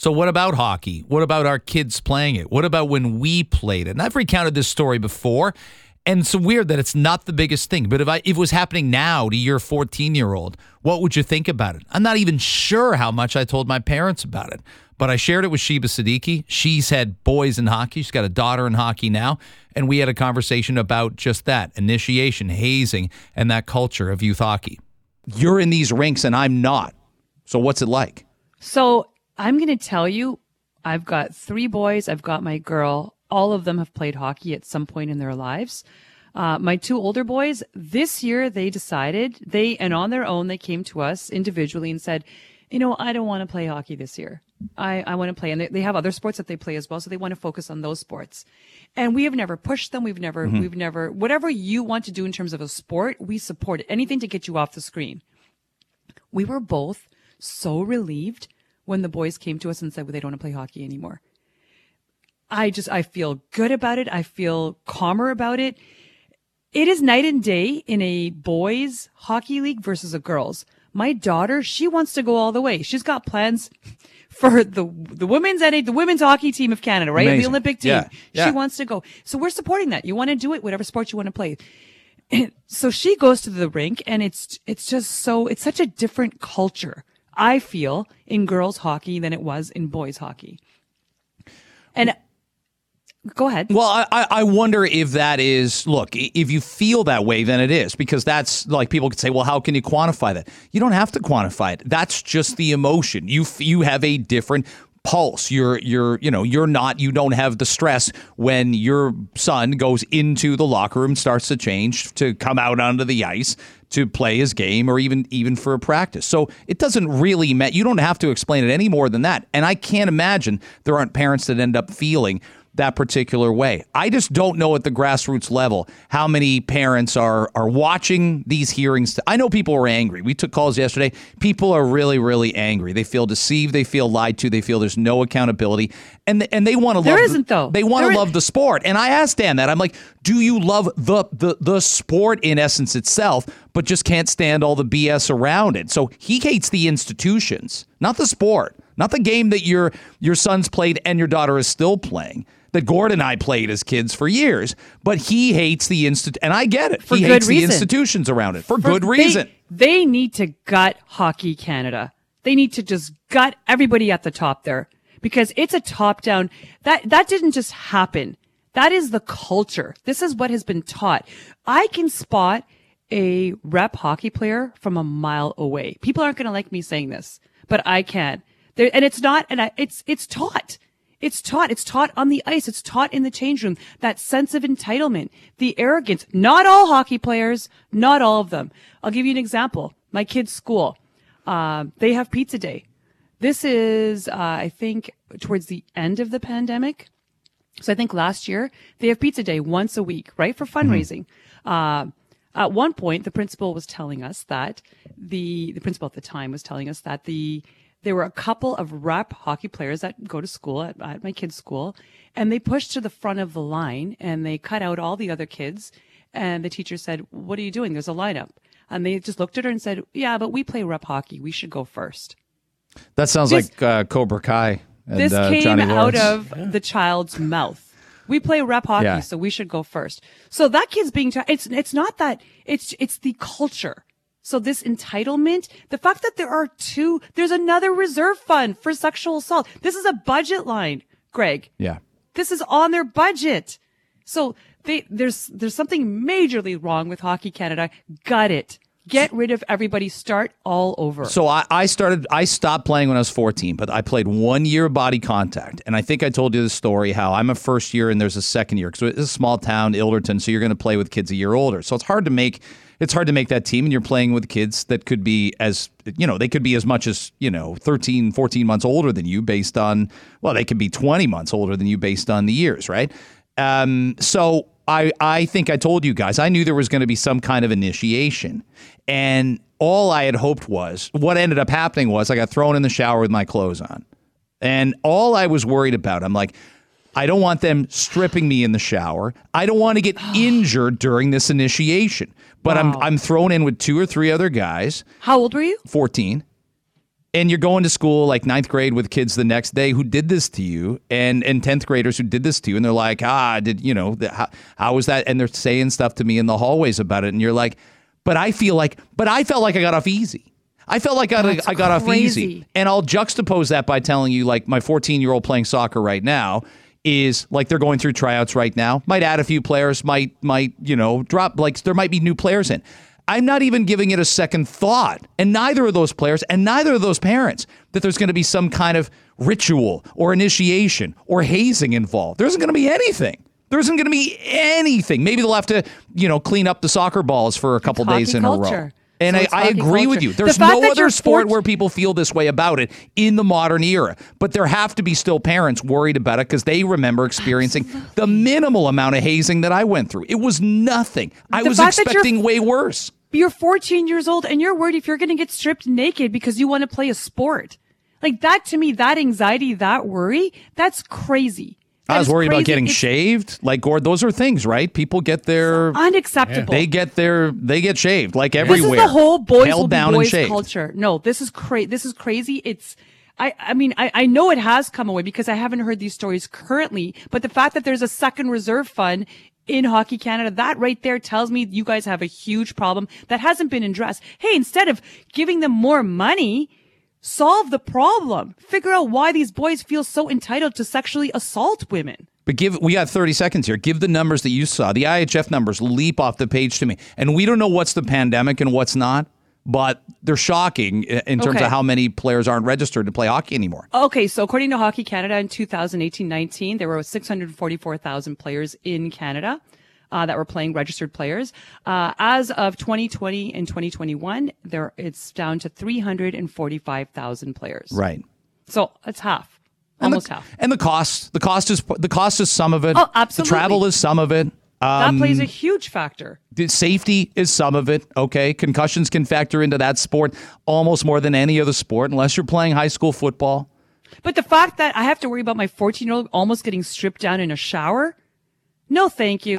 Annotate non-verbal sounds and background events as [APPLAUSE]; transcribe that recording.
So what about hockey? What about our kids playing it? What about when we played it? And I've recounted this story before, and it's weird that it's not the biggest thing. But if I if it was happening now to your 14 year old, what would you think about it? I'm not even sure how much I told my parents about it. But I shared it with Sheba Siddiqui. She's had boys in hockey. She's got a daughter in hockey now. And we had a conversation about just that initiation, hazing, and that culture of youth hockey. You're in these rinks and I'm not. So what's it like? So I'm going to tell you, I've got three boys. I've got my girl. All of them have played hockey at some point in their lives. Uh, my two older boys, this year they decided they, and on their own, they came to us individually and said, you know, I don't want to play hockey this year. I, I want to play. And they, they have other sports that they play as well. So they want to focus on those sports. And we have never pushed them. We've never, mm-hmm. we've never, whatever you want to do in terms of a sport, we support it. Anything to get you off the screen. We were both so relieved when the boys came to us and said well, they don't want to play hockey anymore. I just, I feel good about it. I feel calmer about it. It is night and day in a boys hockey league versus a girls. My daughter, she wants to go all the way. She's got plans [LAUGHS] for the the women's NA, the women's hockey team of Canada, right? Amazing. The Olympic team. Yeah. Yeah. She wants to go. So we're supporting that. You want to do it, whatever sport you want to play. [CLEARS THROAT] so she goes to the rink and it's it's just so it's such a different culture I feel, in girls hockey than it was in boys hockey. And go ahead. Well, I, I wonder if that is, look, if you feel that way, then it is, because that's like people could say, well, how can you quantify that? You don't have to quantify it. That's just the emotion. You, you have a different pulse you're you're you know you're not you don't have the stress when your son goes into the locker room starts to change to come out onto the ice to play his game or even even for a practice. So it doesn't really matter. You don't have to explain it any more than that. And I can't imagine there aren't parents that end up feeling that particular way. I just don't know at the grassroots level how many parents are are watching these hearings. I know people are angry. We took calls yesterday. People are really really angry. They feel deceived, they feel lied to, they feel there's no accountability and and they want to there love isn't the, though. They want to love the sport. And I asked Dan that. I'm like, "Do you love the the the sport in essence itself, but just can't stand all the BS around it?" So he hates the institutions, not the sport, not the game that your your son's played and your daughter is still playing that Gord and I played as kids for years, but he hates the institute, and I get it. For he good hates reason. the institutions around it for, for good reason. They, they need to gut Hockey Canada. They need to just gut everybody at the top there because it's a top down. That that didn't just happen. That is the culture. This is what has been taught. I can spot a rep hockey player from a mile away. People aren't going to like me saying this, but I can. There, and it's not, and I, it's, it's taught. It's taught. It's taught on the ice. It's taught in the change room. That sense of entitlement, the arrogance. Not all hockey players, not all of them. I'll give you an example. My kid's school, uh, they have pizza day. This is, uh, I think, towards the end of the pandemic. So I think last year they have pizza day once a week, right, for fundraising. Mm-hmm. Uh, at one point, the principal was telling us that the the principal at the time was telling us that the there were a couple of rep hockey players that go to school at, at my kid's school, and they pushed to the front of the line and they cut out all the other kids. And the teacher said, "What are you doing? There's a lineup." And they just looked at her and said, "Yeah, but we play rep hockey. We should go first. That sounds this, like uh, Cobra Kai. And, this uh, came out of yeah. the child's mouth. We play rep hockey, yeah. so we should go first. So that kid's being. T- it's it's not that. It's it's the culture. So this entitlement, the fact that there are two, there's another reserve fund for sexual assault. This is a budget line, Greg. Yeah. This is on their budget. So they, there's, there's something majorly wrong with Hockey Canada. Got it. Get rid of everybody. Start all over. So I, I started. I stopped playing when I was 14, but I played one year of body contact, and I think I told you the story how I'm a first year and there's a second year. So it's a small town, Ilderton. So you're going to play with kids a year older. So it's hard to make it's hard to make that team and you're playing with kids that could be as you know they could be as much as you know 13 14 months older than you based on well they could be 20 months older than you based on the years right um, so I, I think I told you guys I knew there was going to be some kind of initiation and all I had hoped was what ended up happening was I got thrown in the shower with my clothes on and all I was worried about I'm like I don't want them stripping me in the shower. I don't want to get [SIGHS] injured during this initiation. But wow. I'm I'm thrown in with two or three other guys. How old were you? 14. And you're going to school like ninth grade with kids the next day who did this to you and and 10th graders who did this to you. And they're like ah did you know the, how, how was that? And they're saying stuff to me in the hallways about it. And you're like but i feel like but i felt like i got off easy. I felt like I, That's I got off easy. and i'll juxtapose that by telling you like my 14 year old playing soccer right now is like they're going through tryouts right now. Might add a few players might might you know drop like there might be new players in I'm not even giving it a second thought, and neither of those players and neither of those parents, that there's going to be some kind of ritual or initiation or hazing involved. There isn't going to be anything. There isn't going to be anything. Maybe they'll have to, you know, clean up the soccer balls for a couple days in a row. And So I, I agree with you. There's fact no other sport where people feel this way about it in the modern era. But there have to be still parents worried about it because they remember experiencing the minimal amount of hazing that I went through. It was nothing. I The was fact that you're- expecting way worse. You're 14 years old and you're worried if you're going to get stripped naked because you want to play a sport. Like that to me, that anxiety, that worry, that's crazy. I was worried about getting It's shaved. Like Gord, those are things, right? People get their unacceptable. they get their they get shaved like everywhere. this is the whole boys held will be down boys culture. No, this is crazy. This is crazy. It's, I, I mean, I, I know it has come away because I haven't heard these stories currently, but the fact that there's a second reserve fund in Hockey Canada, that right there tells me you guys have a huge problem that hasn't been addressed. Hey, instead of giving them more money, solve the problem. Figure out why these boys feel so entitled to sexually assault women. But give we got 30 seconds here. Give the numbers that you saw. The IHF numbers leap off the page to me. And we don't know what's the pandemic and what's not, but they're shocking in terms Okay. of how many players aren't registered to play hockey anymore. Okay, so according to Hockey Canada in 2018-19, there were 644,000 players in Canada uh, that were playing registered players. Uh, as of 2020 and 2021, there it's down to 345,000 players. Right. So it's half, And almost the, half. And the cost, the cost is the cost is some of it. Oh, absolutely. The travel is some of it. That Um, plays a huge factor. safety is some of it. Okay, concussions can factor into that sport almost more than any other sport, unless you're playing high school football. But the fact that I have to worry about my 14 year old almost getting stripped down in a shower, no, thank you.